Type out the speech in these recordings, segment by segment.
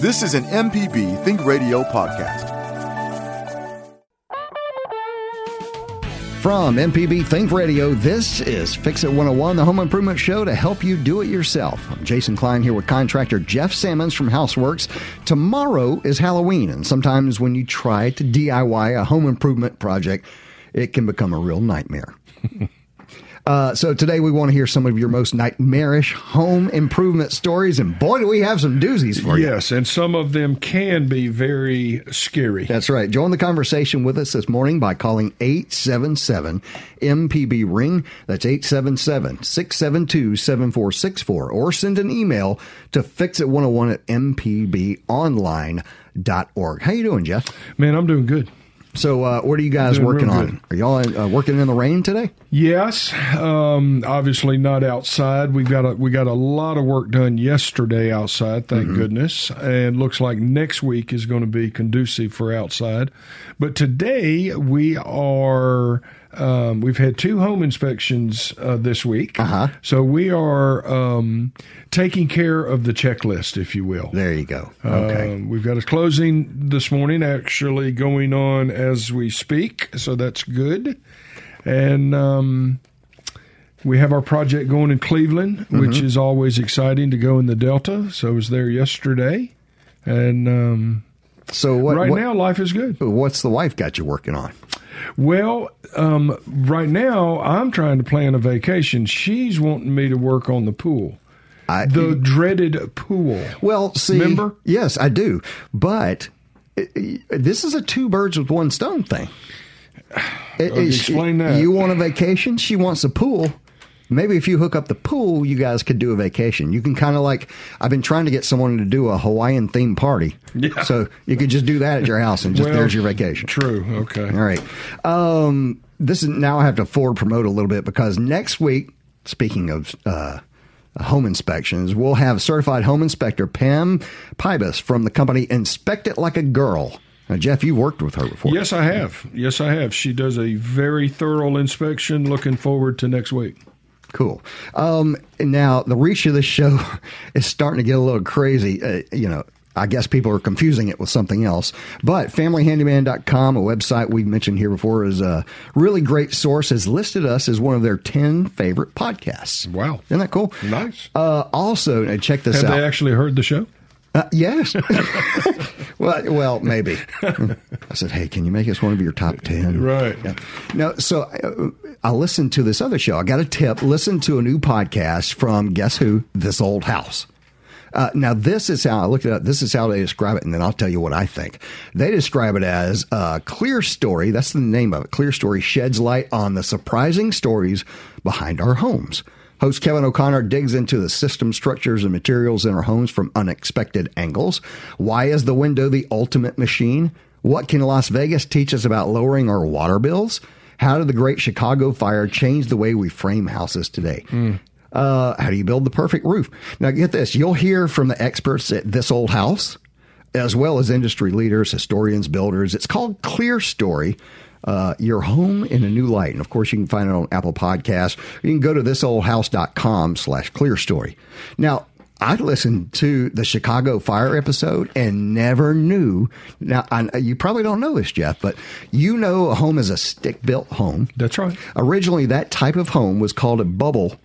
This is an MPB Think Radio podcast. From MPB Think Radio, this is Fix It 101, the home improvement show to help you do it yourself. I'm Jason Klein here with contractor Jeff Sammons from Houseworks. Tomorrow is Halloween, and sometimes when you try to DIY a home improvement project, it can become a real nightmare. Uh, so today we want to hear some of your most nightmarish home improvement stories, and boy, do we have some doozies for you. Yes, and some of them can be very scary. That's right. Join the conversation with us this morning by calling 877 MPB Ring. That's 877 672 7464. Or send an email to fixit101 at mpbonline.org. How you doing, Jeff? Man, I'm doing good. So, uh, what are you guys Doing working on? Are y'all uh, working in the rain today? Yes, um, obviously not outside. We got a we got a lot of work done yesterday outside. Thank goodness, and looks like next week is going to be conducive for outside. But today we are. Um, we've had two home inspections uh, this week, Uh-huh. so we are um, taking care of the checklist, if you will. There you go. Okay. Um, we've got a closing this morning, actually going on as we speak, so that's good. And um, we have our project going in Cleveland, which is always exciting to go in the Delta. So I was there yesterday, and um, so, what, right what- now life is good. what's the wife got you working on? Well, um, right now I'm trying to plan a vacation. She's wanting me to work on the pool, I, the dreaded pool. Well, see, Remember? yes, I do, but this is a two birds with one stone thing. It- explain that. You want a vacation? She wants a pool. Maybe if you hook up the pool, you guys could do a vacation. You can kind of like I've been trying to get someone to do a Hawaiian themed party. Yeah. So you could just do that at your house and just Well, there's your vacation. True. Okay. All right. Um, this is now I have to forward promote a little bit because next week, speaking of uh, home inspections, we'll have certified home inspector Pam Pybus from the company Inspect It Like a Girl. Now, Jeff, you've worked with her before. Yes, I have. Yes, I have. She does a very thorough inspection. Looking forward to next week. Cool. Um, now, the reach of this show is starting to get a little crazy. Uh, you know, I guess people are confusing it with something else. But familyhandyman.com, a website we've mentioned here before, is a really great source, has listed us as one of their 10 favorite podcasts. Wow. Isn't that cool? Nice. Uh, also, check this Have out. they actually heard the show? Uh, yes. well, well, maybe. I said, "Hey, can you make us one of your top 10? Right. Yeah. No. So uh, I listened to this other show. I got a tip. Listen to a new podcast from guess who? This old house. Uh, now, this is how I looked it up. This is how they describe it, and then I'll tell you what I think. They describe it as a clear story. That's the name of it. Clear story sheds light on the surprising stories behind our homes. Host Kevin O'Connor digs into the system structures and materials in our homes from unexpected angles. Why is the window the ultimate machine? What can Las Vegas teach us about lowering our water bills? How did the Great Chicago Fire change the way we frame houses today? Uh, how do you build the perfect roof? Now, get this. You'll hear from the experts at this old house, as well as industry leaders, historians, builders. It's called Clear Story. Uh, your home in a new light. And of course, you can find it on Apple Podcasts. You can go to thisoldhouse.com slash clear story. Now, I listened to the Chicago fire episode and never knew. Now, I, you probably don't know this, Jeff, but you know a home is a stick built home. That's right. Originally, that type of home was called a bubble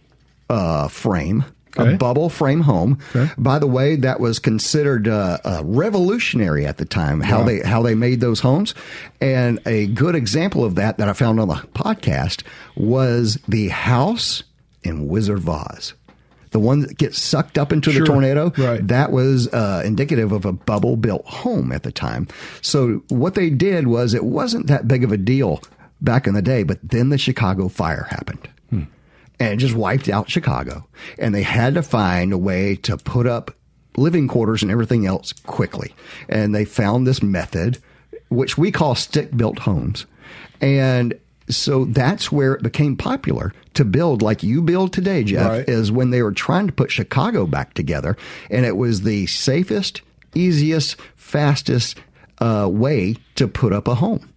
uh, frame. Okay. A bubble frame home. Okay. By the way, that was considered uh, uh, revolutionary at the time. How Wow. they how they made those homes, and a good example of that that I found on the podcast was the house in Wizard of Oz. The one that gets sucked up into Sure. the tornado, Right. that was uh, indicative of a bubble built home at the time. So what they did was it wasn't that big of a deal back in the day, but then the Chicago fire happened and it just wiped out Chicago. And they had to find a way to put up living quarters and everything else quickly. And they found this method, which we call stick built homes. And so that's where it became popular to build like you build today, Jeff, Right. is when they were trying to put Chicago back together. And it was the safest, easiest, fastest uh, way to put up a home.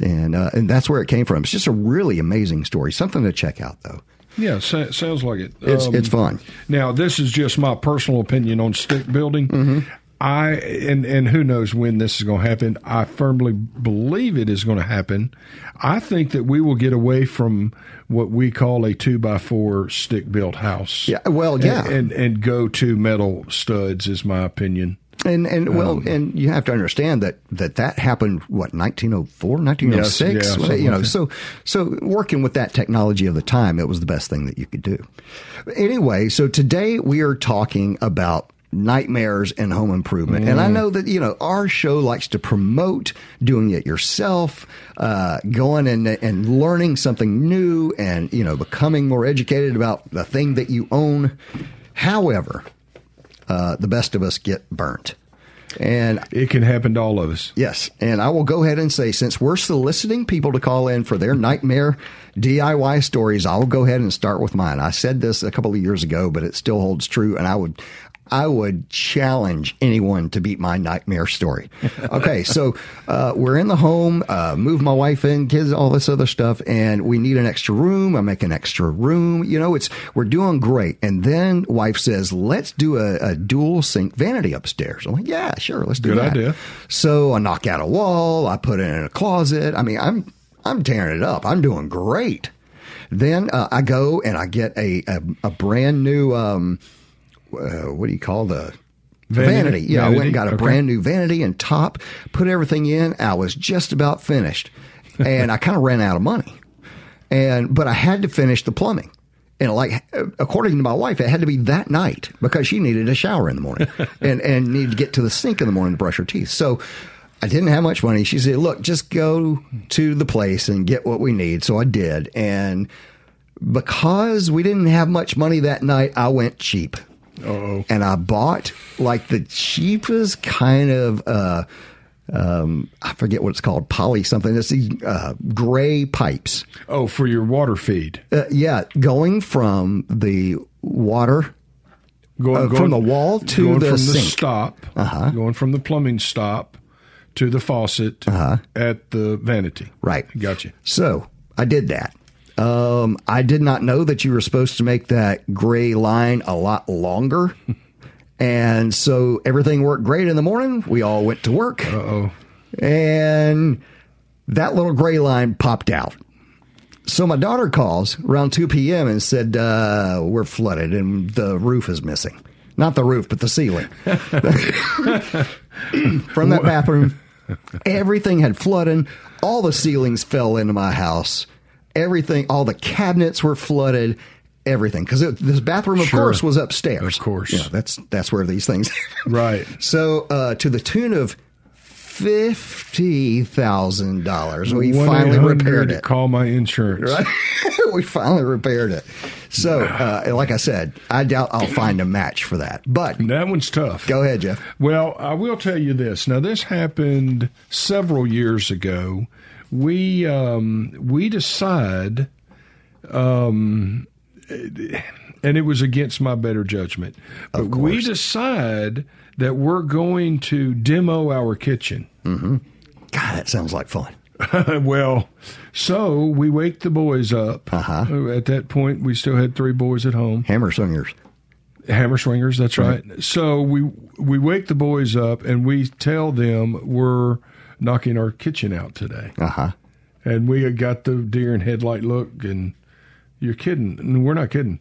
And, uh, and that's where it came from. It's just a really amazing story. Something to check out, though. Yeah, sounds like it. It's Um, it's fun. Now, this is just my personal opinion on stick building. Mm-hmm. I and and who knows when this is going to happen. I firmly believe it is going to happen. I think that we will get away from what we call a two by four stick built house. Yeah, well, yeah. and, and and go to metal studs is my opinion. And and well, Um, and you have to understand that that that happened what 1904, 1906, Yes, yeah, you know. like. So so working with that technology of the time, it was the best thing that you could do. Anyway, so today we are talking about nightmares and home improvement. And Mm. I know that, you know, our show likes to promote doing it yourself, uh, going and, and learning something new and, you know, becoming more educated about the thing that you own. However, uh, the best of us get burnt. And It can happen to all of us. Yes, and I will go ahead and say since we're soliciting people to call in for their nightmare DIY stories, I will go ahead and start with mine. I said this a couple of years ago, but it still holds true, and I would I would challenge anyone to beat my nightmare story. Okay, so uh, we're in the home, uh, move my wife in, kids, all this other stuff, and we need an extra room. I make an extra room. You know, it's we're doing great, and then wife says, "Let's do a, a dual sink vanity upstairs." I'm like, "Yeah, sure, let's do Good that." idea. So I knock out a wall. I put it in a closet. I mean, I'm I'm tearing it up. I'm doing great. Then uh, I go and I get a a, a brand new um, uh, what do you call the Vanity? vanity? Yeah, I went and got a okay. brand new vanity and top. Put everything in. I was just about finished, and I kind of ran out of money. And but I had to finish the plumbing. And like, according to my wife, it had to be that night because she needed a shower in the morning and, and needed to get to the sink in the morning to brush her teeth. So I didn't have much money. She said, look, just go to the place and get what we need. So I did. And because we didn't have much money that night, I went cheap. Uh-oh. And I bought like the cheapest kind of, uh, um, I forget what it's called, poly something. It's these uh, gray pipes. Oh, for your water feed. Uh, yeah, going from the water Going, Uh, from the wall to going the from the sink. stop, Uh-huh. going from the plumbing stop to the faucet at the vanity. Uh-huh. Right. Gotcha. So I did that. Um, I did not know that you were supposed to make that gray line a lot longer. and so everything worked great in the morning. We all went to work. Oh. and that little gray line popped out. So my daughter calls around 2 p.m. and said, uh, We're flooded and the roof is missing. Not the roof, but the ceiling. From that bathroom, everything had flooded. All the ceilings fell into my house. Everything, all the cabinets were flooded. Everything, because this bathroom, of Sure. course, was upstairs. Of course. yeah, that's that's where these things. Right. So, uh, to the tune of fifty thousand dollars, we finally repaired it. Call my insurance. Right. we finally repaired it. So, uh, like I said, I doubt I'll find a match for that. But That one's tough. go ahead, Jeff. Well, I will tell you this. Now, this happened several years ago. We um, we decide, um, and it was against my better judgment, but we decide that we're going to demo our kitchen. God, that sounds like fun. well, so we wake the boys up. Uh-huh. At that point, we still had three boys at home. Hammer swingers. Hammer swingers, that's right. So we we wake the boys up and we tell them we're knocking our kitchen out today, Uh huh. and we got the deer in headlight look, and you're kidding, and we're not kidding.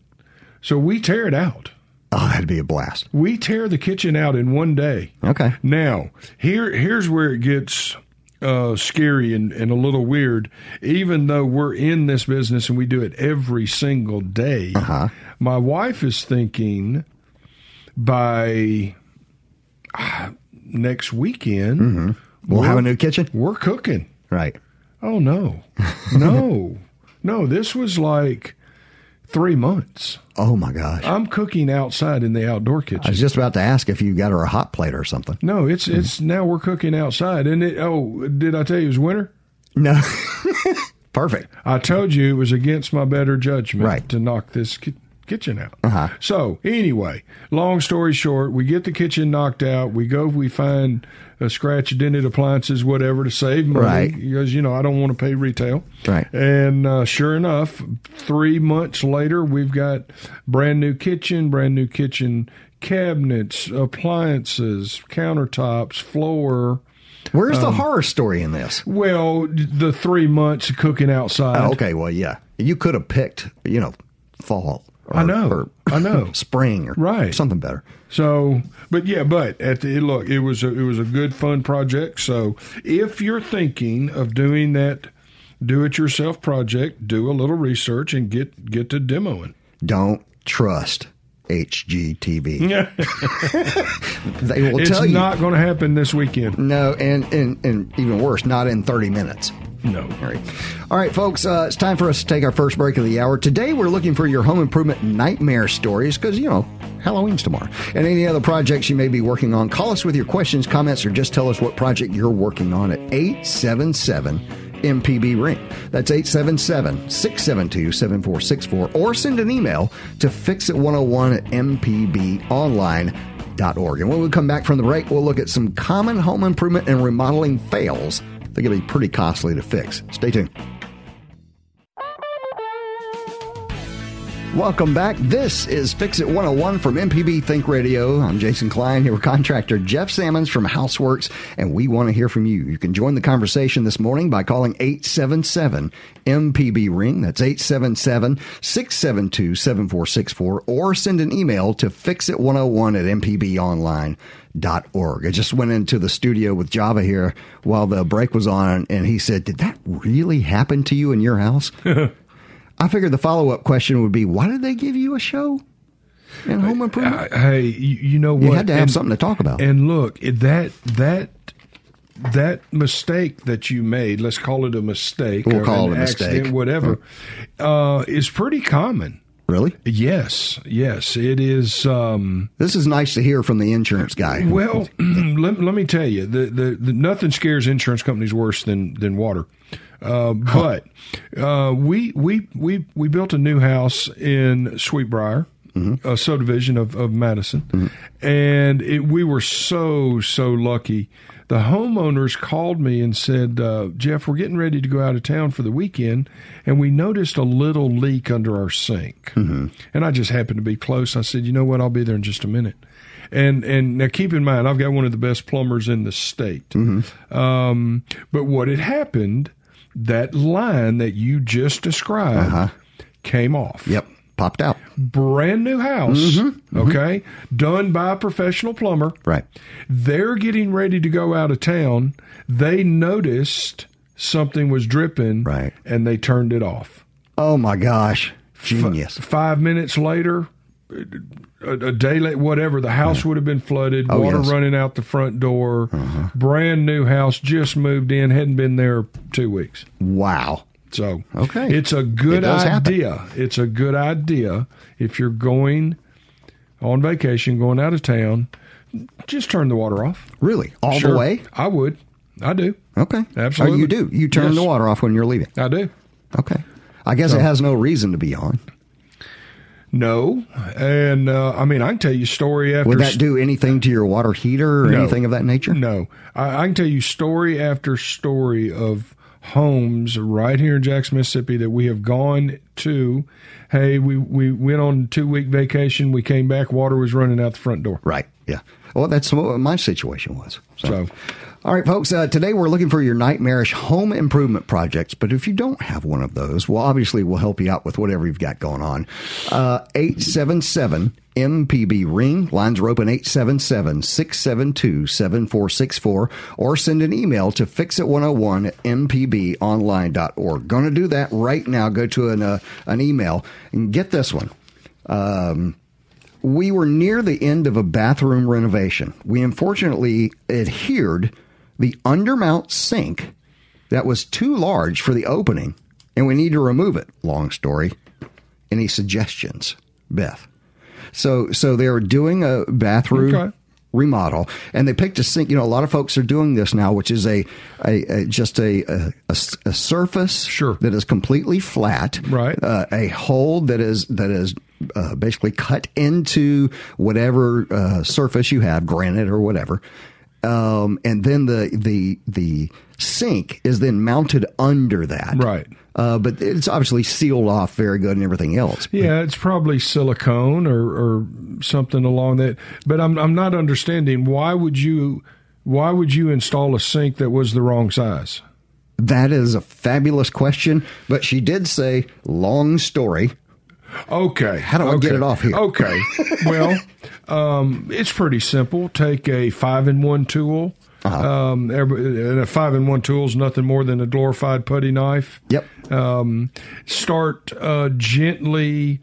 So we tear it out. Oh, that'd be a blast. We tear the kitchen out in one day. Okay. Now, here here's where it gets uh, scary and, and a little weird. Even though we're in this business and we do it every single day, Uh-huh. my wife is thinking by ah, next weekend Mm-hmm. We'll have a new kitchen. we're cooking. Right. Oh no, no, no! This was like three months. Oh my gosh. I'm cooking outside in the outdoor kitchen. I was just about to ask if you got her a hot plate or something. No, it's mm-hmm. it's now we're cooking outside, and it. Oh, did I tell you it was winter? No. Perfect. I told you it was against my better judgment Right. to knock this kitchen out. Uh-huh. So anyway, long story short, we get the kitchen knocked out. We go, we find a scratch dented appliances, whatever, to save money Right. because you know I don't want to pay retail. Right. And uh, sure enough, three months later, we've got brand new kitchen, brand new kitchen cabinets, appliances, countertops, floor. Where's Um, the horror story in this? Well, the three months cooking outside. Oh, okay, well, yeah, you could have picked, you know, fall. Or, I know. or I know. spring or Right. something better. So, but yeah, but at the look, it was a, it was a good fun project. So, if you're thinking of doing that do-it-yourself project, do a little research and get get to demoing. Don't trust HGTV. They will it's tell you. It's not going to happen this weekend. no, and, and, and even worse, not in 30 minutes. No. All right. All right, folks, uh, it's time for us to take our first break of the hour. Today, we're looking for your home improvement nightmare stories because, you know, Halloween's tomorrow. And any other projects you may be working on, call us with your questions, comments, or just tell us what project you're working on at 877 MPB Ring. That's 877 672 7464. Or send an email to fixit101 at mpbonline.org. And when we come back from the break, we'll look at some common home improvement and remodeling fails that can be pretty costly to fix. Stay tuned. Welcome back. This is Fix It 101 from MPB Think Radio. I'm Jason Klein here with contractor Jeff Sammons from Houseworks, and we want to hear from you. You can join the conversation this morning by calling 877 MPB Ring. That's 877 672 7464, or send an email to fixit101 at mpbonline.org. I just went into the studio with Java here while the break was on, and he said, Did that really happen to you in your house? I figured the follow up question would be, why did they give you a show in home improvement? Hey, you, know what? you had to have And- something to talk about. And look, that that that mistake that you made, let's call it a mistake, We'll or call an it a mistake. accident, whatever, uh, is pretty common. really? Yes, yes, it is. Um, This is nice to hear from the insurance guy. well, let, let me tell you, the, the, the nothing scares insurance companies worse than than water. Uh, but uh, we we we we built a new house in Sweetbriar, a subdivision of, of Madison, and it, we were so so lucky. The homeowners called me and said, uh, "Jeff, we're getting ready to go out of town for the weekend, and we noticed a little leak under our sink." And I just happened to be close. I said, "You know what? I'll be there in just a minute." And and now keep in mind, I've got one of the best plumbers in the state. Um, but what had happened, that line that you just described uh-huh. came off. Yep. Popped out. Brand new house, mm-hmm, mm-hmm. okay, done by a professional plumber. Right. They're getting ready to go out of town. They noticed something was dripping, Right. and they turned it off. Oh my gosh. Genius. Five minutes later, a, a day late, whatever, the house would have been flooded, Oh, water yes. Uh-huh. running out the front door. Brand new house, just moved in, hadn't been there two weeks. Wow. So Okay. it's a good It does happen. idea. It's a good idea if you're going on vacation, going out of town, just turn the water off. Really? All Sure. the way? I would. I do. Okay. Absolutely. Oh, you do. You turn Yes. the water off when you're leaving. I do. Okay. I guess it has no reason to be on. No, and uh, I mean I can tell you story after Would that do anything to your water heater or No. anything of that nature? No, I, I can tell you story after story of homes right here in Jackson, Mississippi that we have gone to. Hey, we, we went on two week vacation. We came back, water was running out the front door. Right. Yeah. Well, that's what my situation was. So, All right, folks. Uh, today we're looking for your nightmarish home improvement projects. But if you don't have one of those, well, obviously we'll help you out with whatever you've got going on. Uh, Eight seven seven MPB ring lines are open 877 672 7464 or send an email to fixit101 at mpbonline.org. Going to do that right now. Go to an uh, an email and get this one. Um, we were near the end of a bathroom renovation. We unfortunately adhered the undermount sink that was too large for the opening, and we need to remove it. Long story. Any suggestions, Beth? So, so they were doing a bathroom Okay. remodel, and they picked a sink. You know, a lot of folks are doing this now, which is a, a, a just a, a, a surface Sure. that is completely flat, Right. Uh, a hole that is that is uh, basically cut into whatever uh, surface you have, granite or whatever. um, and then the the the sink is then mounted under that. Right. Uh, but it's obviously sealed off very good and everything else. Yeah, it's probably silicone or, or something along that. But I'm I'm not understanding why would you why would you install a sink that was the wrong size? That is a fabulous question, but she did say long story. Okay. How do I okay. get it off here? Okay. well, um, it's pretty simple. Take a five in one tool. Uh-huh. Um, every- and a five in one tool is nothing more than a glorified putty knife. Yep. Um, start uh, gently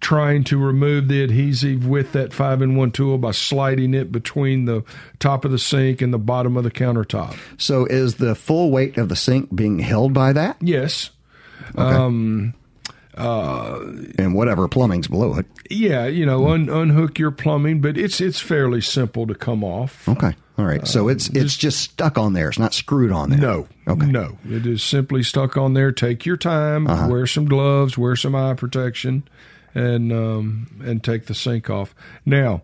trying to remove the adhesive with that five in one tool by sliding it between the top of the sink and the bottom of the countertop. So is the full weight of the sink being held by that? Yes. Okay. And whatever plumbing's below it. Yeah, you know, un- unhook your plumbing, but it's it's fairly simple to come off. Okay. All right. So it's it's just stuck on there. It's not screwed on there. No, Okay. no, it is simply stuck on there. Take your time, Uh-huh. wear some gloves, wear some eye protection, and um, and take the sink off. Now,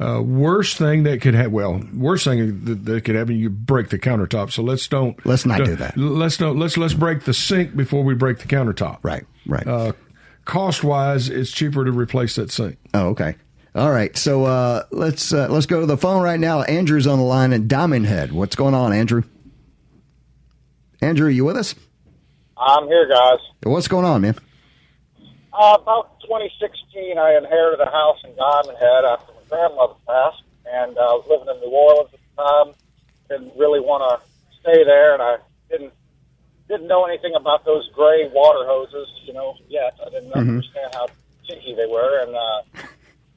uh, worst thing that could happen. Well, worst thing that, that could happen, you break the countertop. So let's don't Let's not don't- do that. Let's don't let's let's break the sink before we break the countertop. Right. Right. Uh, cost wise, it's cheaper to replace that sink. oh, okay. All right. So uh, let's uh, let's go to the phone right now. Andrew's on the line in Diamond Head. What's going on, Andrew? Andrew, are you with us? I'm here, guys. What's going on, man? Uh, about 2016, I inherited a house in Diamond Head after my grandmother passed, and I was living in New Orleans at the time. Didn't really want to stay there, and I didn't didn't know anything about those gray water hoses, you know, yet. I didn't understand how cheeky they were, and uh,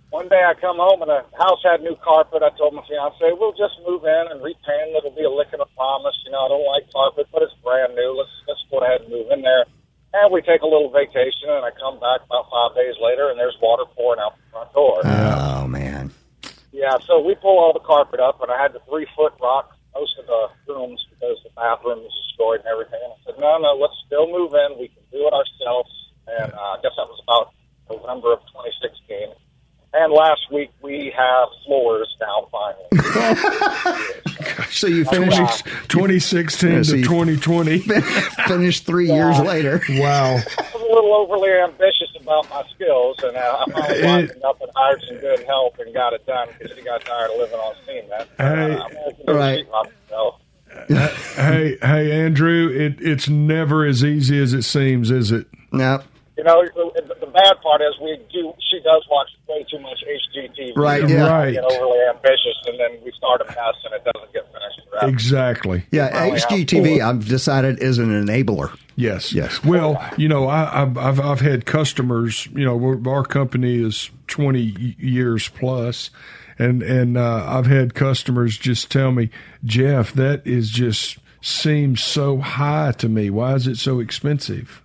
one day I come home and the house had new carpet. I told my fiance, "We'll just move in and repaint. It'll be a lick and a promise. You know, I don't like carpet, but it's brand new. Let's let's go ahead and move in there." And we take a little vacation, and I come back about five days later, and there's water pouring out the front door. Oh man. Yeah, so we pull all the carpet up, and I had the three foot rock most of the rooms because the bathroom was destroyed and everything. And I said, no, no, let's still move in. We can do it ourselves. And uh, I guess that was about November of 2016. And last week we have floors now finally. So you finished 2016 Yeah, to so you- 2020. finished three years later. wow. I was a little overly ambitious about my skills, and uh, I finally It- up and hired some good help and got it done because she got tired of living on cement. Hey. uh, I'm Right. sheet rock myself. Hey, hey, Andrew, it, it's never as easy as it seems, is it? No. You know, the, the bad part is we do. She does watch way too much HGTV. Right, yeah. Right. Get overly ambitious, and then we start a mess, and it doesn't get finished. Right? Exactly. Yeah, HGTV, I've decided is an enabler. Yes. Yes. Well, you know, I, I've, I've I've had customers. You know, our company is twenty y- years plus, and and uh, I've had customers just tell me, Jeff, that is just seems so high to me. Why is it so expensive?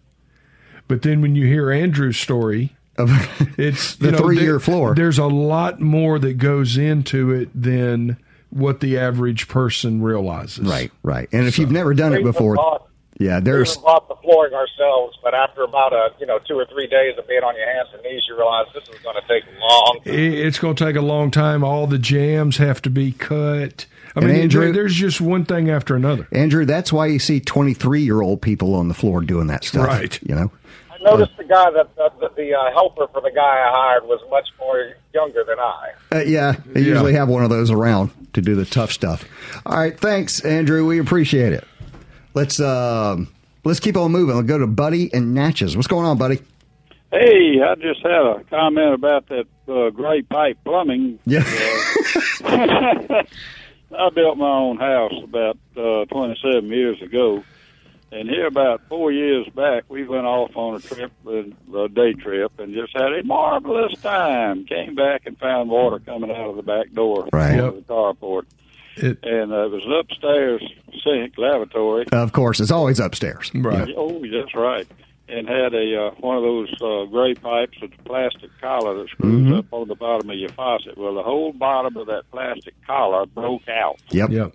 But then when you hear Andrew's story, Of it's The you know, three-year there- floor. There's a lot more that goes into it than what the average person realizes. right, right. And if you've never done it before, bought- yeah, there's even bought the flooring ourselves, but after about a you know two or three days of being on your hands and knees, you realize this is going to take long. It- It's going to take a long time. All the jambs have to be cut. I And mean, Andrew- there's just one thing after another. Andrew. That's why you see 23 year old people on the floor doing that stuff. Right. You know. I noticed the guy that the, the, the uh, helper for the guy I hired was much more younger than I. Uh, yeah, they Yeah. usually have one of those around to do the tough stuff. All right, thanks, Andrew. We appreciate it. Let's um, let's keep on moving. Let's go to Buddy and Natchez. What's going on, Buddy? Hey, I just had a comment about that uh, gray pipe plumbing. Yeah. I built my own house about uh, 27 years ago, and here about four years back, we went off on a trip, a day trip, and just had a marvelous time. Came back and found water coming out of the back door Right. of the carport, It, and uh, it was an upstairs sink lavatory. of course, it's always upstairs. right. Oh, that's right. And had a uh, one of those uh, gray pipes with a plastic collar that screws Mm-hmm. up on the bottom of your faucet. Well, the whole bottom of that plastic collar broke out. Yep. Yep.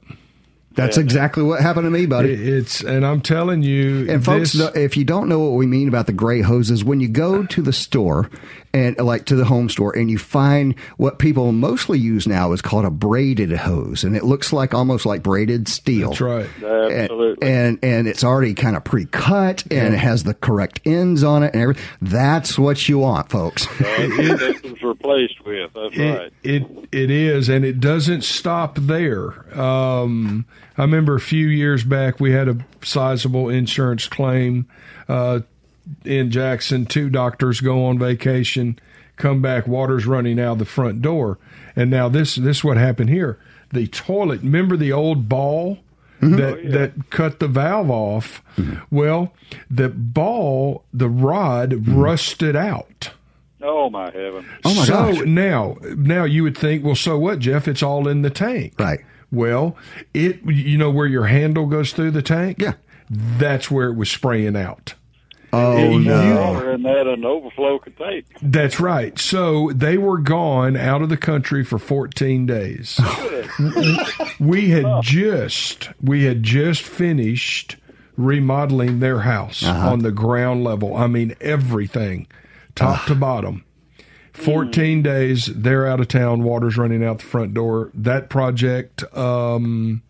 That's uh, exactly what happened to me, buddy. It's and I'm telling you, And folks, this- if you don't know what we mean about the gray hoses, when you go to the store and like to the home store, and you find what people mostly use now is called a braided hose, and it looks like almost like braided steel. That's right. Absolutely. And and it's already kind of pre-cut, and it has the correct ends on it, and everything. That's what you want, folks. That's what it's replaced with. That's right. It, it it is, and it doesn't stop there. Um, I remember a few years back we had a sizable insurance claim uh, in Jackson. Two doctors go on vacation, come back, water's running out the front door, and now this this is what happened here. The toilet. Remember the old ball. Mm-hmm. That oh, that cut the valve off. Mm-hmm. Well, the ball, the rod mm-hmm. rusted out. Oh my heaven! Oh, my so gosh. now, now you would think, well, so what, Jeff? It's all in the tank, Right. Well, it, you know, where your handle goes through the tank. Yeah. that's where it was spraying out. Oh You- no! Water in that an overflow could take. That's right. So they were gone out of the country for 14 days. we had just we had just finished remodeling their house on the ground level. I mean everything, top to bottom. 14 days they're out of town water's running out the front door that project um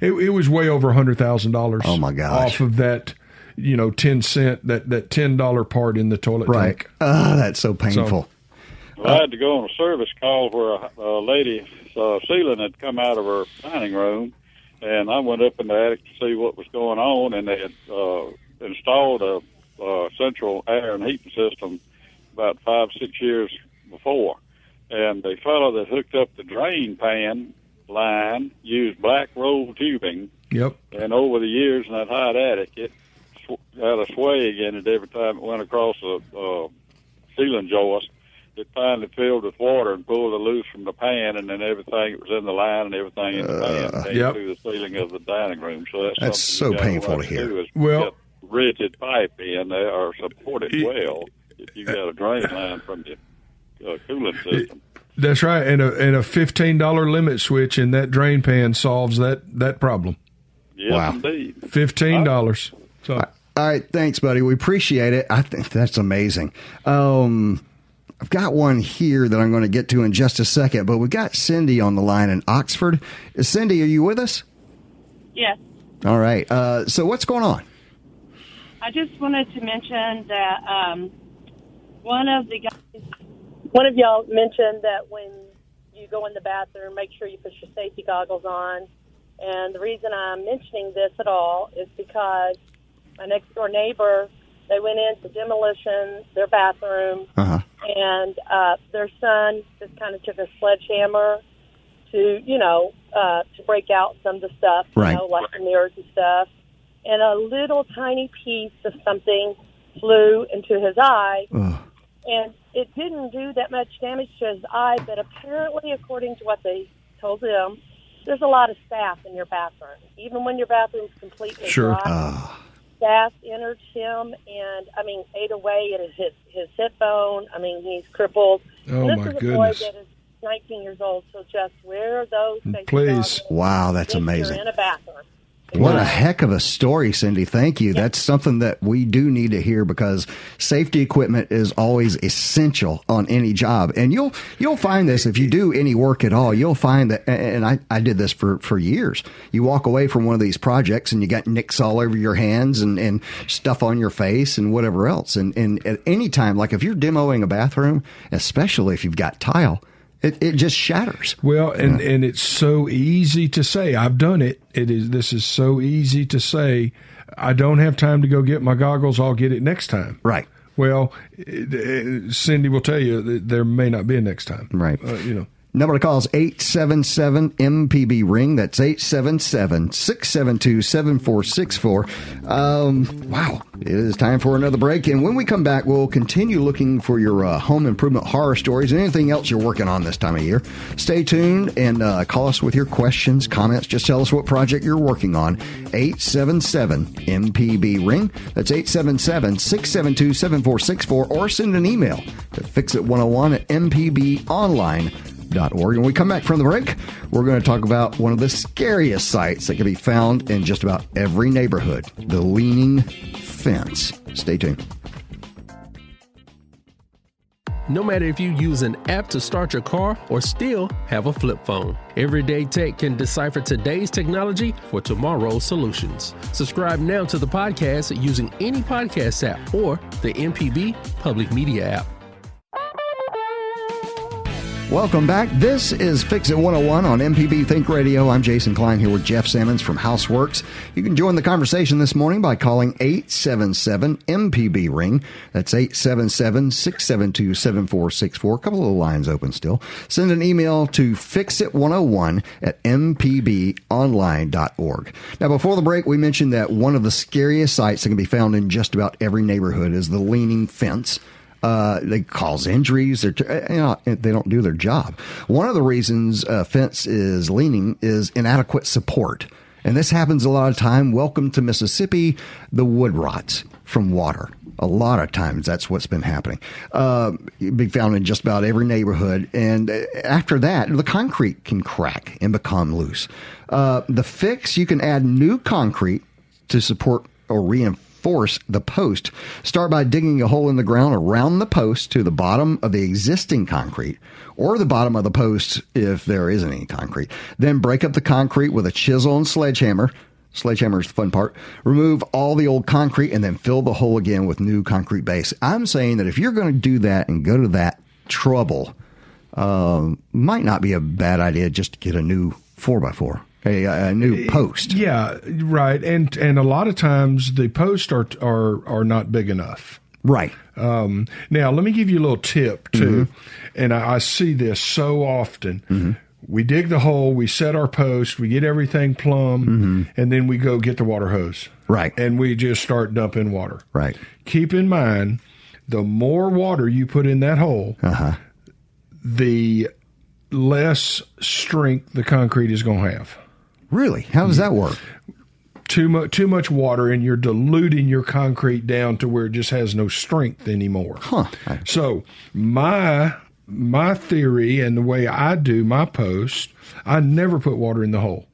it, it was way over a hundred thousand dollars Oh, my gosh. off of that you know 10 cent that that $10 part in the toilet Right. tank Oh, that's so painful. Well, I had to go on a service call where a, a lady's uh, ceiling had come out of her dining room, and I went up in the attic to see what was going on, and they had uh, installed a uh, central air and heating system about five, six years before. And the fellow that hooked up the drain pan line used black roll tubing, Yep. and over the years in that hot attic, it sw- had a sway in it every time it went across a uh, ceiling joist. It finally filled with water and pulled it loose from the pan, and then everything that was in the line and everything in the pan came Yep. through the ceiling of the dining room. So that's, That's so gotta painful to hear. is Well- rigid pipe in there or supported it It- well if you got a drain line from your uh, cooling system. That's right. And a and a fifteen dollar limit switch in that drain pan solves that that problem. Yes, Wow. indeed. Fifteen dollars. So All right, thanks, buddy. We appreciate it. I think that's amazing. Um, I've got one here that I'm going to get to in just a second, but we've got Cindy on the line in Oxford. Uh, Cindy, are you with us? Yes. All right. Uh, so what's going on? I just wanted to mention that um, one of the guys, one of y'all mentioned that when you go in the bathroom, make sure you put your safety goggles on. And the reason I'm mentioning this at all is because my next door neighbor, they went into demolition their bathroom, Uh huh. and uh, their son just kind of took a sledgehammer to, you know, uh, to break out some of the stuff, you Right. know, like the mirrors and stuff. And a little tiny piece of something flew into his eye, Ugh. and it didn't do that much damage to his eye. But apparently, according to what they told him, there's a lot of staph in your bathroom, even when your bathroom's completely Sure. dry Ah. Staff entered him and I mean ate away at his his hip bone. I mean he's crippled. Oh, this my is a goodness. boy that is 19 years old. So just wear those. safety Please. Wow, that's amazing. In a bathroom. What a heck of a story, Cindy. Thank you. That's something that we do need to hear because safety equipment is always essential on any job. And you'll you'll find this if you do any work at all, you'll find that and I, I did this for, for years. You walk away from one of these projects and you got nicks all over your hands and, and stuff on your face and whatever else. And and at any time, like if you're demoing a bathroom, especially if you've got tile, it, it just shatters. Well, and and it's so easy to say. I've done it. It is. This is so easy to say. I don't have time to go get my goggles. I'll get it next time. Right. Well, Cindy will tell you that there may not be a next time. Right. Uh, you know. Number to call is 877 MPB Ring. That's 877 672 7464. Um, Wow. It is time for another break. And when we come back, we'll continue looking for your uh, home improvement horror stories and anything else you're working on this time of year. Stay tuned and uh, call us with your questions, comments. Just tell us what project you're working on. 877 MPB Ring. That's 877 672 7464. Or send an email to fixit101 at mpbonline.org. When we come back from the break, we're going to talk about one of the scariest sights that can be found in just about every neighborhood the leaning fence. Stay tuned. no matter if you use an app to start your car or still have a flip phone. Everyday Tech can decipher today's technology for tomorrow's solutions. Subscribe now to the podcast using any podcast app or the MPB Public Media app. Welcome back. This is Fix It 101 on MPB Think Radio. I'm Jason Klein here with Jeff Simmons from Houseworks. You can join the conversation this morning by calling 877 MPB Ring. That's 877 672 7464. A couple of lines open still. Send an email to fixit101 at mpbonline.org. Now, before the break, we mentioned that one of the scariest sights that can be found in just about every neighborhood is the leaning fence. Uh, they cause injuries. They're, you know, they don't do their job. One of the reasons a fence is leaning is inadequate support. And this happens a lot of time. Welcome to Mississippi. The wood rots from water. A lot of times that's what's been happening. Uh, be found in just about every neighborhood. And after that, the concrete can crack and become loose. Uh, the fix, you can add new concrete to support or reinforce force the post. Start by digging a hole in the ground around the post to the bottom of the existing concrete or the bottom of the post if there isn't any concrete. Then break up the concrete with a chisel and sledgehammer. Sledgehammer is the fun part. Remove all the old concrete and then fill the hole again with new concrete base. I'm saying that if you're going to do that and go to that trouble, um, might not be a bad idea just to get a new 4x4 a, a new post. Yeah, right. And and a lot of times the posts are are are not big enough. Right. Um, now let me give you a little tip too, mm-hmm. and I, I, see this so often. Mm-hmm. We dig the hole, we set our post, we get everything plumb, mm-hmm. and then we go get the water hose. Right. And we just start dumping water. Right. Keep in mind, the more water you put in that hole, uh-huh. the less strength the concrete is going to have. Really? How does that work? Too much, too much water, and you're diluting your concrete down to where it just has no strength anymore. Huh. So my my theory and the way I do my post, I never put water in the hole.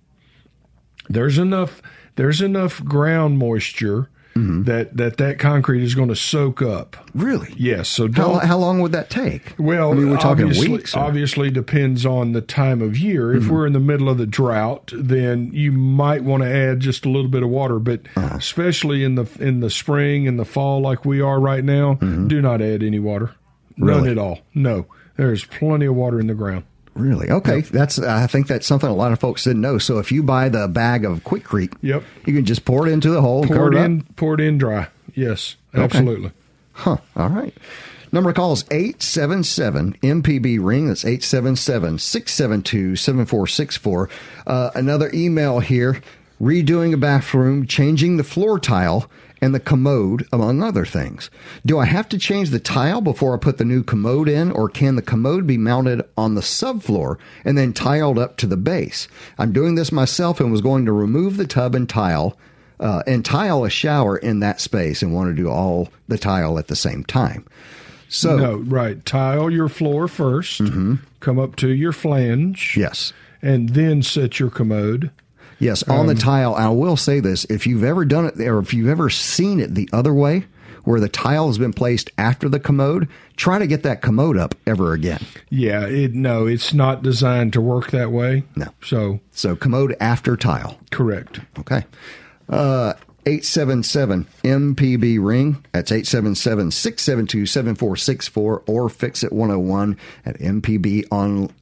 There's enough. There's enough ground moisture mm-hmm. that that that concrete is going to soak up. Really? Yes. So how, how long would that take? Well, I mean, we're talking weeks. Or? Obviously, depends on the time of year. If mm-hmm. we're in the middle of the drought, then you might want to add just a little bit of water. But uh-huh. especially in the in the spring and the fall, like we are right now, mm-hmm. do not add any water. Really? None at all. No, there's plenty of water in the ground. Really? Okay. Yep. That's I think that's something a lot of folks didn't know. So if you buy the bag of Quikrete, yep, you can just pour it into the hole, pour it in, up. pour it in dry. Yes, absolutely. Huh. All right. Number of calls 877 MPB ring. That's 877 672 7464. Uh, another email here redoing a bathroom, changing the floor tile and the commode, among other things. Do I have to change the tile before I put the new commode in, or can the commode be mounted on the subfloor and then tiled up to the base? I'm doing this myself and was going to remove the tub and tile. Uh, and tile a shower in that space and want to do all the tile at the same time. So, no, right. Tile your floor 1st mm-hmm. come up to your flange. Yes. And then set your commode. Yes, on um, the tile. I will say this: if you've ever done it, or if you've ever seen it the other way, where the tile has been placed after the commode, try to get that commode up ever again. Yeah, it, no, it's not designed to work that way. No. So, so commode after tile. Correct. Okay. Uh, 877 MPB ring. That's 877 672 7464 or fix it 101 at mpbonline.org.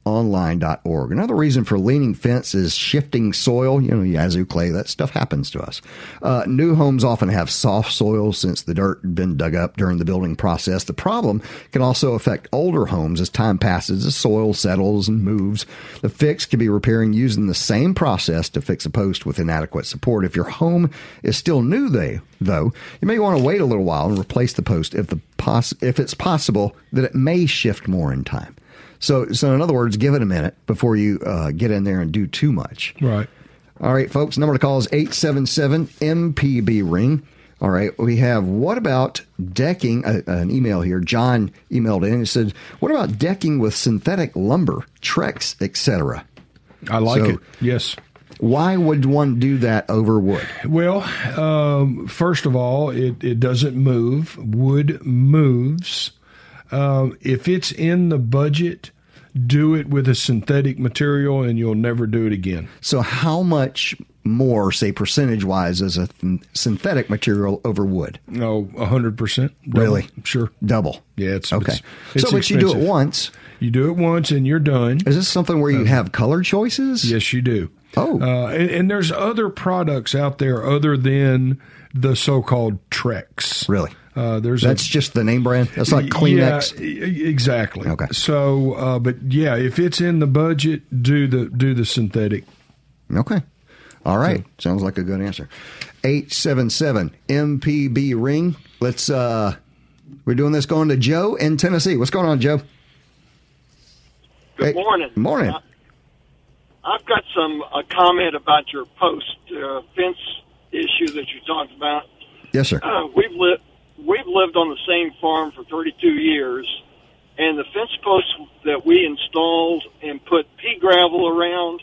Another reason for leaning fence is shifting soil. You know, Yazoo clay, that stuff happens to us. Uh, new homes often have soft soil since the dirt had been dug up during the building process. The problem can also affect older homes as time passes, the soil settles and moves. The fix can be repairing using the same process to fix a post with inadequate support. If your home is still still new, they, though, you may want to wait a little while and replace the post if the poss- if it's possible that it may shift more in time. So, so in other words, give it a minute before you uh, get in there and do too much. Right. All right, folks. Number to call is eight seven seven MPB ring. All right, we have what about decking? Uh, an email here. John emailed in and said, "What about decking with synthetic lumber, Trex, etc." I like so, it. Yes. Why would one do that over wood? Well, um, first of all, it, it doesn't move. Wood moves. Um, if it's in the budget, do it with a synthetic material, and you'll never do it again. So, how much more, say percentage wise, is a th- synthetic material over wood? No, Oh, hundred percent. Really? Sure. Double. Yeah, it's Okay. It's, it's so, but you do it once. You do it once, and you're done. Is this something where you have color choices? Yes, you do. Oh. uh, and, and there's other products out there other than the so-called Trex. Really? Uh, there's That's a, just the name brand. That's like Kleenex. Yeah, exactly. Okay. So, uh, but yeah, if it's in the budget, do the do the synthetic. Okay. All right. Sounds like a good answer. 877 MPB ring. Let's uh we're doing this going to Joe in Tennessee. What's going on, Joe? Good Hey, morning. morning. I've got some a comment about your post uh, fence issue that you talked about. Yes, sir. Uh, we've lived we've lived on the same farm for 32 years, and the fence posts that we installed and put pea gravel around,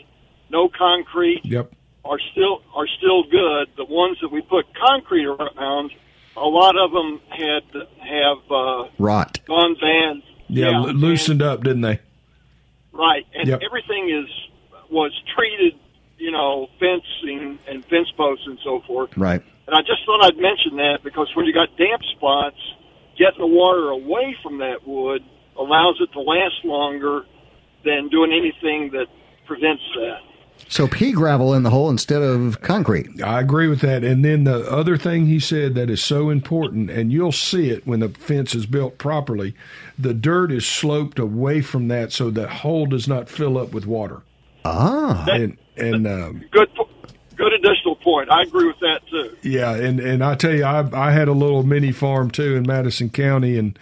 no concrete, Yep. are still are still good. The ones that we put concrete around, a lot of them had have uh, Rot. gone bad. Yeah, and- loosened up, didn't they? Right, and Yep. everything is was treated, you know, fencing and fence posts and so forth. Right. And I just thought I'd mention that because when you got damp spots, getting the water away from that wood allows it to last longer than doing anything that prevents that. So pea gravel in the hole instead of concrete. I agree with that. And then the other thing he said that is so important, and you'll see it when the fence is built properly, the dirt is sloped away from that so the hole does not fill up with water. Ah. And and um, Good, good additional point. I agree with that too. yeah, and and I tell you, I I had a little mini farm too in Madison County, and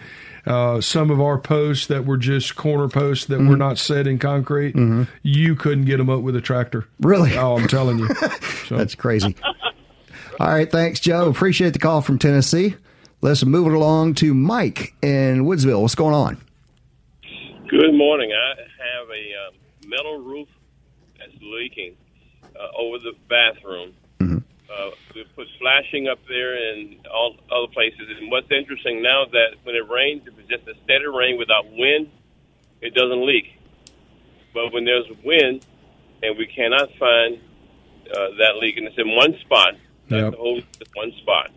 uh, some of our posts that were just corner posts that were not set in concrete, you couldn't get them up with a tractor. Really? Oh, I'm telling you. So, That's crazy. All right, thanks, Joe. Appreciate the call from Tennessee. Let's move it along to Mike in Woodsville. What's going on? Good morning. I have a um, metal roof that's leaking uh, over the bathroom. Uh, we put flashing up there and all other places. And what's interesting now is that when it rains, if it's just a steady rain without wind, it doesn't leak. But when there's wind and we cannot find uh, that leak, and it's in one spot, that's Yep. the whole one spot.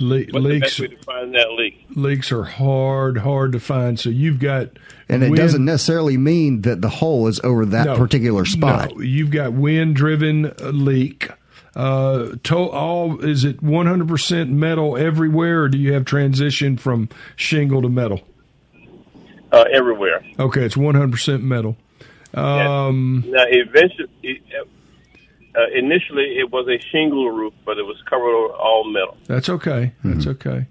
le- leaks best way to find that leak? leaks are hard, hard to find. So you've got And it wind- doesn't necessarily mean that the hole is over that No, particular spot. No, you've got wind-driven uh, leak. Uh, to, all is it 100% metal everywhere, or do you have transition from shingle to metal? Uh, everywhere. Okay, it's 100% metal. Um, Now, eventually, uh, initially, it was a shingle roof, but it was covered over all metal. That's okay. That's okay.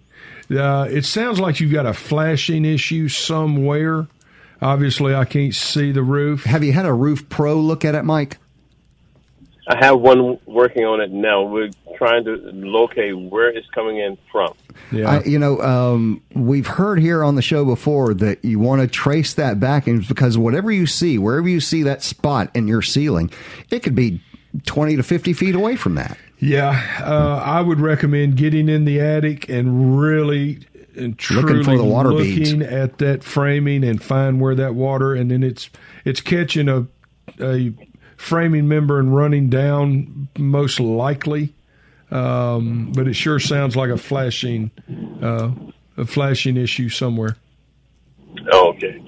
Uh, it sounds like you've got a flashing issue somewhere. Obviously, I can't see the roof. Have you had a roof pro look at it, Mike? I have one working on it now. We're trying to locate where it's coming in from. Yeah. I, you know, um, we've heard here on the show before that you want to trace that back, and because whatever you see, wherever you see that spot in your ceiling, it could be twenty to fifty feet away from that. Yeah, uh, I would recommend getting in the attic and really and truly Looking for the water looking beads. at that framing and find where that water and then it's it's catching a a framing member and running down most likely. Um, but it sure sounds like a flashing uh, a flashing issue somewhere. Oh, okay.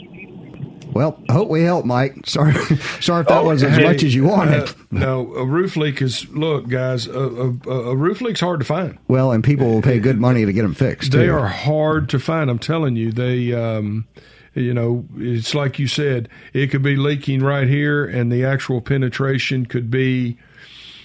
Well, I hope we help, Mike. Sorry, sorry if that Oh, was as Hey, much as you wanted. uh, no, a roof leak is look, guys. A, a, a roof leak's hard to find. well, and people will pay good money to get them fixed. They too. are hard to find. I'm telling you, they, um, you know, it's like you said, it could be leaking right here, and the actual penetration could be,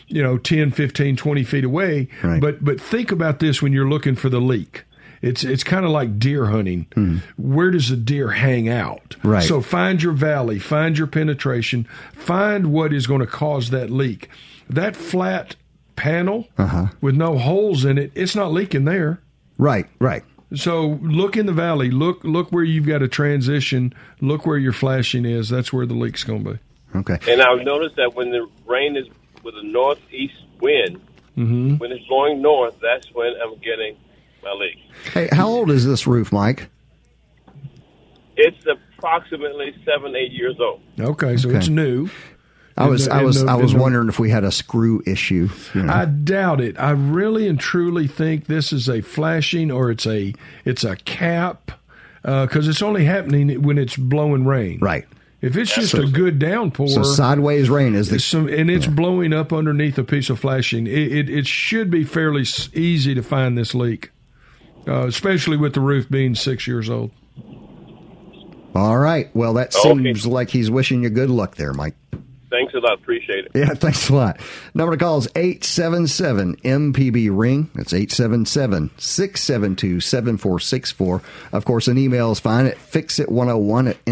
you know, 10, 15, 20 feet away. Right. But but think about this when you're looking for the leak. It's it's kind of like deer hunting. Where does a deer hang out? Right. So find your valley, find your penetration, find what is going to cause that leak. That flat panel Uh-huh. with no holes in it, it's not leaking there. Right, right. So look in the valley. Look look where you've got a transition. Look where your flashing is. That's where the leak's going to be. Okay. And I've noticed that when the rain is with a northeast wind, Mm-hmm. when it's blowing north, that's when I'm getting my leak. Hey, how old is this roof, Mike? It's approximately seven, eight years old. Okay, so Okay. it's new. I was the- uh, I was the- I was in the- wondering if we had a screw issue. you know. I doubt it. I really and truly think this is a flashing or it's a it's a cap uh, because it's only happening when it's blowing rain. right. If it's just a good downpour, So sideways rain is the some, and it's blowing up underneath a piece of flashing. It, it, it should be fairly easy to find this leak, uh, especially with the roof being six years old. all right. Well, that Okay. seems like he's wishing you good luck there, Mike. Thanks a lot. Appreciate it. Yeah, thanks a lot. Number to call is 877 MPB Ring. That's 877 672 7464. Of course, an email is fine at fixit101 at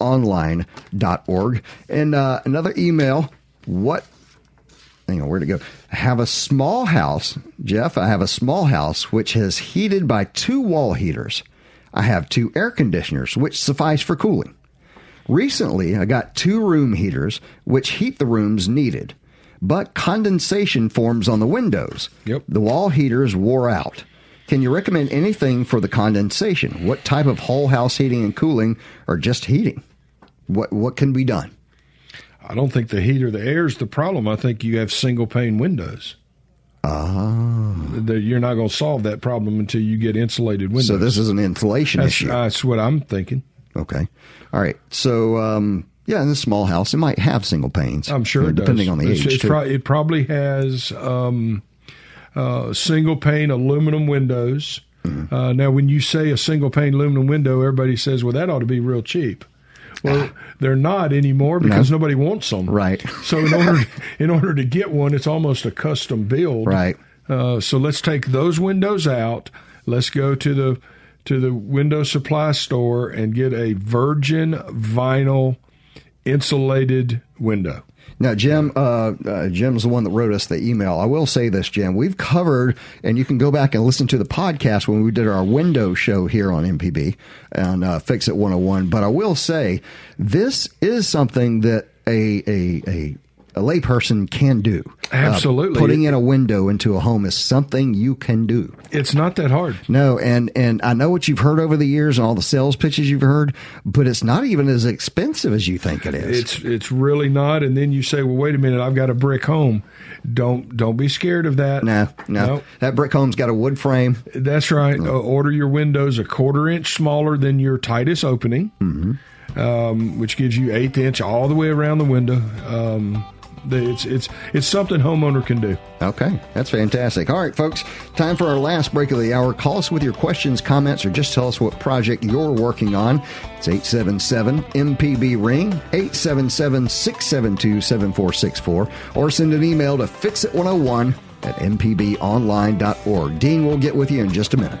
mpbonline.org. And uh, another email, what? Hang on, where to go? I have a small house, Jeff. I have a small house which is heated by two wall heaters. I have two air conditioners, which suffice for cooling. Recently, I got two room heaters which heat the rooms needed, but condensation forms on the windows. Yep. The wall heaters wore out. Can you recommend anything for the condensation? What type of whole house heating and cooling or just heating? What what can be done? I don't think the heat or the air is the problem. I think you have single pane windows. Ah. You're not going to solve that problem until you get insulated windows. So this is an insulation that's, issue. that's what I'm thinking. okay. All right. So um, yeah, in this small house, it might have single panes. I'm sure it does. depending on the It's- age. it's too. pro- it probably has um, uh, single pane aluminum windows. Mm-hmm. Uh, now, when you say a single pane aluminum window, everybody says, "Well, that ought to be real cheap." Well, they're not anymore because nobody wants them. Right. So in order in order to get one, it's almost a custom build. Right. Uh, so let's take those windows out. Let's go to the to the window supply store and get a virgin vinyl insulated window. Now, Jim, uh, uh, Jim's the one that wrote us the email. I will say this, Jim. We've covered, and you can go back and listen to the podcast when we did our window show here on MPB and uh, Fix It 101. But I will say this is something that a a a, a layperson can do. Uh, Absolutely. putting in a window into a home is something you can do. It's not that hard. No, and and I know what you've heard over the years and all the sales pitches you've heard, but it's not even as expensive as you think it is. It's it's really not. And then you say, well, wait a minute, I've got a brick home. Don't don't be scared of that. no, no, No. That brick home's got a wood frame. That's right. Uh, order your windows a quarter inch smaller than your tightest opening, um, which gives you eighth inch all the way around the window. Um, it's it's it's something homeowner can do. Okay, that's fantastic. All right, folks, time for our last break of the hour. Call us with your questions, comments, or just tell us what project you're working on. It's 877 MPB Ring, 877 672 7464, or send an email to fixit101 at mpbonline.org. Dean will get with you in just a minute.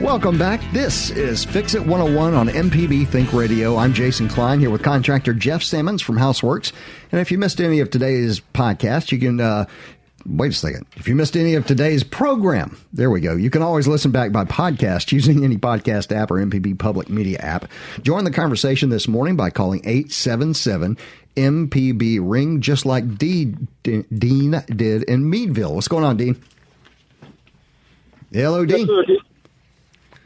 Welcome back. This is Fix It 101 on MPB Think Radio. I'm Jason Klein here with contractor Jeff Simmons from Houseworks. And if you missed any of today's podcast, you can uh, wait a second. If you missed any of today's program, there we go. You can always listen back by podcast using any podcast app or MPB public media app. Join the conversation this morning by calling 877 MPB Ring, just like D- D- Dean did in Meadville. What's going on, Dean? Hello, Yes, Dean. sir.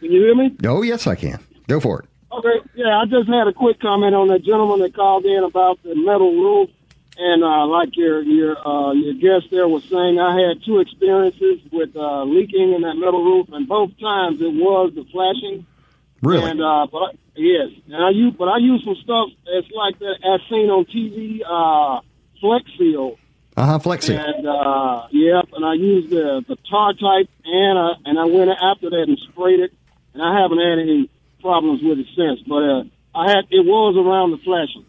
Can you hear me? Oh, yes, I can. Go for it. Okay. Yeah, I just had a quick comment on that gentleman that called in about the metal roof, and uh, like your your uh, your guest there was saying, I had two experiences with uh, leaking in that metal roof, and both times it was the flashing. Really? And uh, but I, yes, and I use but I use some stuff that's like that as seen on TV, uh, Flex Seal. Uh huh. Flexi. And uh, yep, and I used the the tar type, and uh, and I went after that and sprayed it, and I haven't had any problems with it since. But uh, I had it was around the flashing.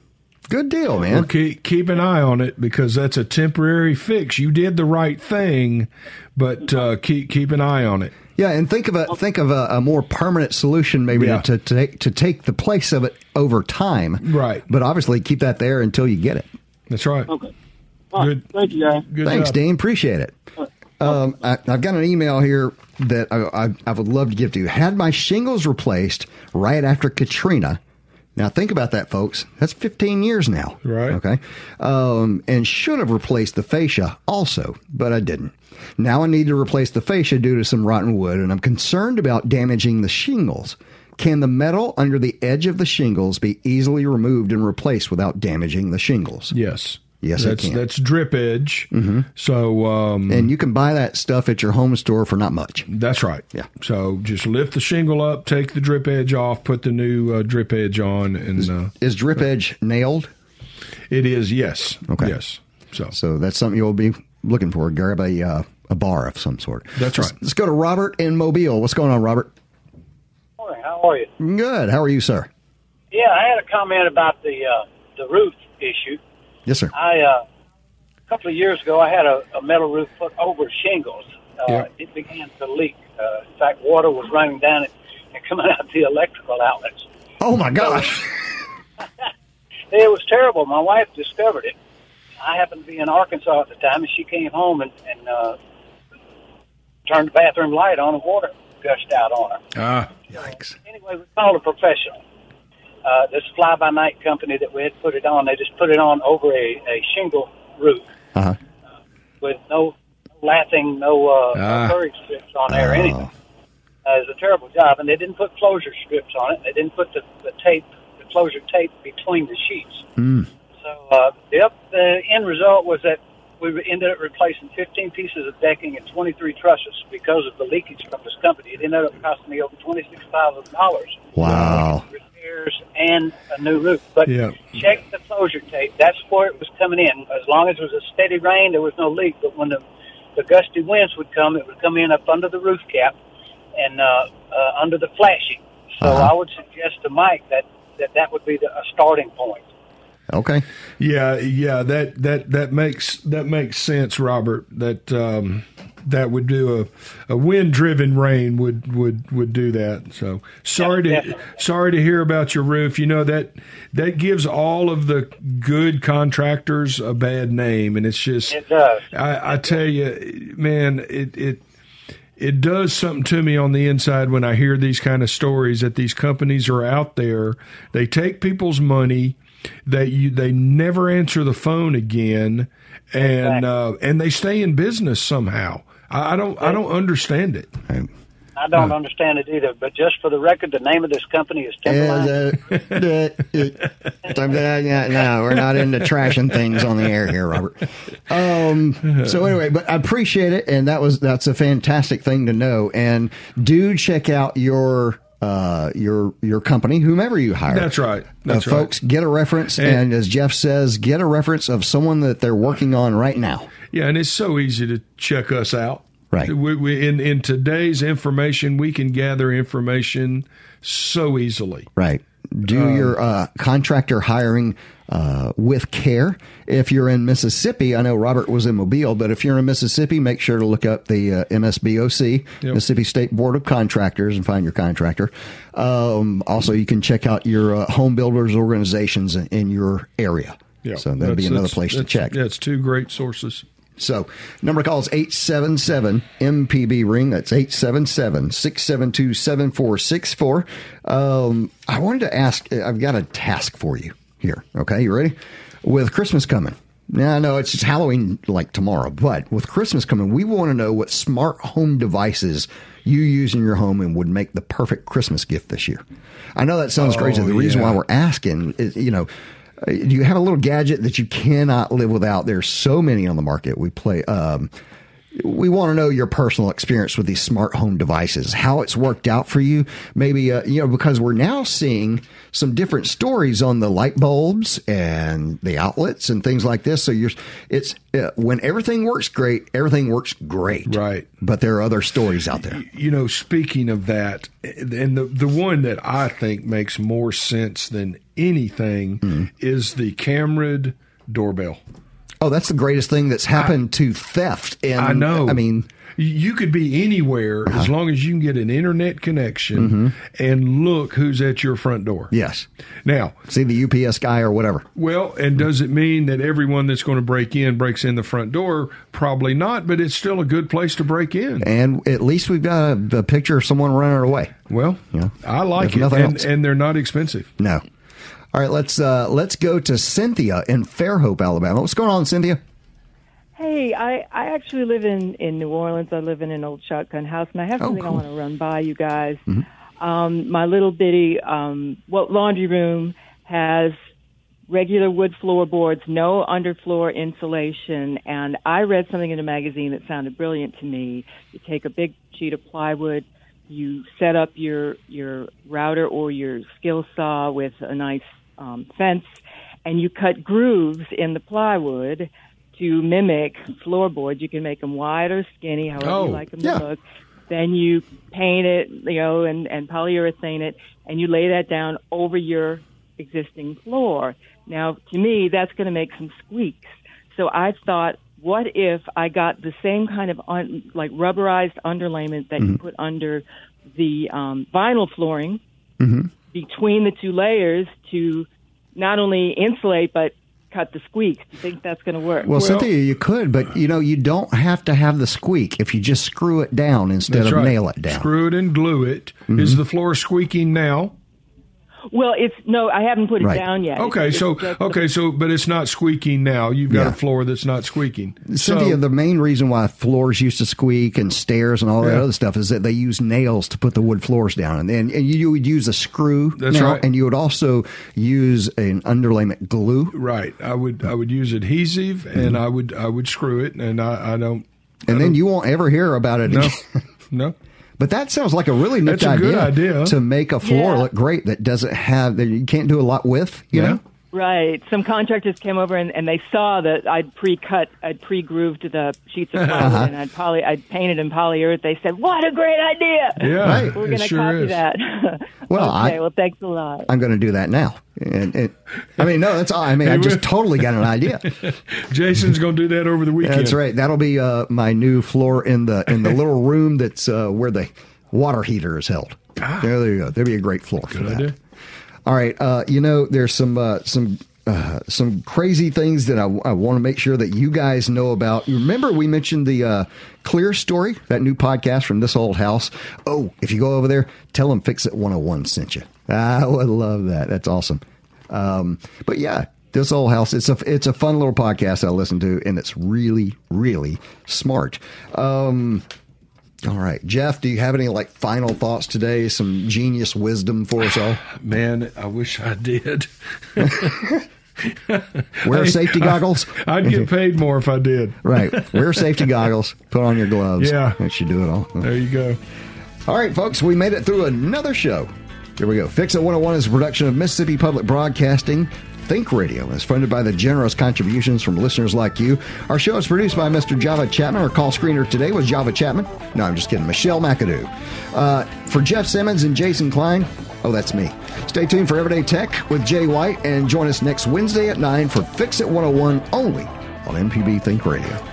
Good deal, Well, man. keep, keep an eye on it because that's a temporary fix. You did the right thing, but uh, keep keep an eye on it. Yeah, and think of a think of a, a more permanent solution, maybe Yeah. to, to take to take the place of it over time. Right. But obviously, keep that there until you get it. That's right. Okay. All right. Good. Thank you, guys. Good Thanks, job. Dean. Appreciate it. Um, I, I've got an email here that I, I, I would love to give to you. Had my shingles replaced right after Katrina. Now think about that, folks. That's 15 years now. Right. Okay. Um, and should have replaced the fascia also, but I didn't. Now I need to replace the fascia due to some rotten wood, and I'm concerned about damaging the shingles. Can the metal under the edge of the shingles be easily removed and replaced without damaging the shingles? Yes. Yes, it that's, can. Mm-hmm. That's drip edge. So, um, And you can buy that stuff at your home store for not much. That's right. Yeah. So just lift the shingle up, take the drip edge off, put the new uh, drip edge on, and uh, Is drip edge nailed? it is yes. Okay. Yes. So So that's something you'll be looking for. Grab a uh, a bar of some sort. That's Let's- right. Let's go to Robert in Mobile. What's going on, Robert? Morning. How are you? Good. How are you, sir? Yeah, I had a comment about the uh, the roof issue. Yes, sir. I uh, a couple of years ago, I had a, a metal roof put over shingles. Uh, Yeah. It began to leak. Uh, in fact, water was running down it and coming out the electrical outlets. Oh my gosh. It was terrible. My wife discovered it. I happened to be in Arkansas at the time, and she came home and, and uh, turned the bathroom light on, and water gushed out on her. ah, Yikes. anyway, we called a professional. Uh, this fly by night company that we had put it on, they just put it on over a, a shingle roof Uh huh. with no lathing, no uh, courage strips on there or Oh. anything. Uh, it was a terrible job, and they didn't put closure strips on it. They didn't put the, the tape, the closure tape between the sheets. Mm. So, uh, yep, the end result was that we ended up replacing 15 pieces of decking and 23 trusses because of the leakage from this company. It ended up costing me over $26,000 Wow. Repairs and a new roof. But Yeah. check the closure tape. That's where it was coming in. As long as it was a steady rain, there was no leak. But when the, the gusty winds would come, it would come in up under the roof cap and uh, uh, under the flashing. So Uh-huh. I would suggest to Mike that that, that would be the, a starting point. Okay. yeah, yeah. That that that makes that makes sense, Robert. That um, that would do a, a wind driven rain would would would do that. So sorry Yeah, to definitely. sorry to hear about your roof. You know that that gives all of the good contractors a bad name, and it's just It does. I, I tell you, man, it it it does something to me on the inside when I hear these kind of stories that these companies are out there. They take people's money, that you they never answer the phone again, and uh, and they stay in business somehow. I, I don't I don't understand it. I don't understand it either. But just for the record, the name of this company is Timberline. no, we're not into trashing things on the air here, Robert. Um, so anyway, but I appreciate it, and that was that's a fantastic thing to know. And do check out your uh, your your company, whomever you hire. That's right. That's uh, right. folks. Get a reference, And- and as Jeff says, get a reference of someone that they're working on right now. Yeah, and it's so easy to check us out. Right. We, we, in in today's information, we can gather information so easily. Right. Do your uh, contractor hiring uh, with care. If you're in Mississippi, I know Robert was in Mobile, but if you're in Mississippi, make sure to look up the uh, MSBOC, Yep. Mississippi State Board of Contractors, and find your contractor. Um, also, you can check out your uh, home builders organizations in, in your area. Yeah, So that'd be another place to check. That's two great sources. So, number of calls 877 MPB ring. That's 877 672 7464. Um, I wanted to ask, I've got a task for you here. Okay, you ready? With Christmas coming. Now, I know it's just Halloween like tomorrow, but with Christmas coming, we want to know what smart home devices you use in your home and would make the perfect Christmas gift this year. I know that sounds Oh, crazy. The reason why we're asking is, you know, uh, you have a little gadget that you cannot live without. There's so many on the market. We play. Um, we want to know your personal experience with these smart home devices, how it's worked out for you. Maybe uh, you know because we're now seeing some different stories on the light bulbs and the outlets and things like this. So you're it's uh, when everything works great, everything works great. Right. But there are other stories out there. You know, speaking of that, and the the one that I think makes more sense than anything Mm-hmm. is the Camrid doorbell. Oh, that's the greatest thing that's happened to theft. And I know. I mean, you could be anywhere as long as you can get an internet connection and look who's at your front door. yes. Now, See the UPS guy or whatever. well, and does it mean that everyone that's going to break in breaks in the front door? Probably not, but it's still a good place to break in. And at least we've got a, a picture of someone running away. Well, Yeah. I like If it, and, and they're not expensive. No. All right, let's uh, let's go to Cynthia in Fairhope, Alabama. What's going on, Cynthia? Hey, I, I actually live in, in New Orleans. I live in an old shotgun house, and I have Oh, something cool. I want to run by you guys. Mm-hmm. Um, my little bitty um, well, laundry room has regular wood floorboards, no underfloor insulation, and I read something in a magazine that sounded brilliant to me. You take a big sheet of plywood, you set up your your router or your skill saw with a nice um, fence, and you cut grooves in the plywood to mimic floorboards. You can make them wide or skinny, however Oh, you like them yeah. to look. Then you paint it, you know, and, and polyurethane it, and you lay that down over your existing floor. Now, to me, that's going to make some squeaks. So I thought, what if I got the same kind of un, like rubberized underlayment that you put under the um, vinyl flooring between the two layers to not only insulate but cut the squeak. Do you think that's going to work? Well, Cynthia, you could, but you know, you don't have to have the squeak if you just screw it down instead of right. nail it down. Screw it and glue it. Is Mhm. the floor squeaking now? Well, it's no, I haven't put it Right. down yet. Okay, It's- so it's just- okay, so but it's not squeaking now. You've got Yeah. a floor that's not squeaking. Cynthia, So- the main reason why floors used to squeak and stairs and all that Yeah. other stuff is that they use nails to put the wood floors down, and and, and you would use a screw. That's now, right. And you would also use an underlayment glue. Right. I would I would use adhesive mm-hmm. and I would I would screw it and I, I don't and then you won't ever hear about it No. again. no. But that sounds like a really neat That's a good idea. to make a floor Yeah. look great that doesn't have that you can't do a lot with. You Yeah. know, Right. Some contractors came over and, and they saw that I'd pre-cut, I'd pre-grooved the sheets of plywood Uh-huh. and I'd poly, I'd painted in polyurethane. They said, "What a great idea! Yeah, Right. we're going to sure copy is. that." Well, okay. I- well, thanks a lot. I'm going to do that now. And it, I mean, no, that's all. I mean, I just totally got an idea. Jason's going to do that over the weekend. That's right. That'll be uh, my new floor in the in the little room that's uh, where the water heater is held. There, there you go. There'll be a great floor for Good that. idea. All right. Uh, you know, there's some uh, some uh, some crazy things that I, want to make sure that you guys know about. You remember we mentioned the uh, Clear Story, that new podcast from this old house. Oh, if you go over there, tell them Fix It 101 sent you. I would love that. That's awesome. Um, but yeah, this old house. It's a it's a fun little podcast I listen to, and it's really really smart. Um, all right, Jeff, do you have any like final thoughts today? Some genius wisdom for us all. Man, I wish I did. Wear safety goggles. I'd get paid more if I did. Right. Wear safety goggles. Put on your gloves. Yeah. That should do it all. There you go. All right, folks, we made it through another show. Here we go. Fix It 101 is a production of Mississippi Public Broadcasting. Think Radio is funded by the generous contributions from listeners like you. Our show is produced by Mr. Java Chapman. Our call screener today was Java Chapman. No, I'm just kidding. Michelle McAdoo. Uh, for Jeff Simmons and Jason Klein, oh, that's me. Stay tuned for Everyday Tech with Jay White and join us next Wednesday at 9 for Fix It 101 only on MPB Think Radio.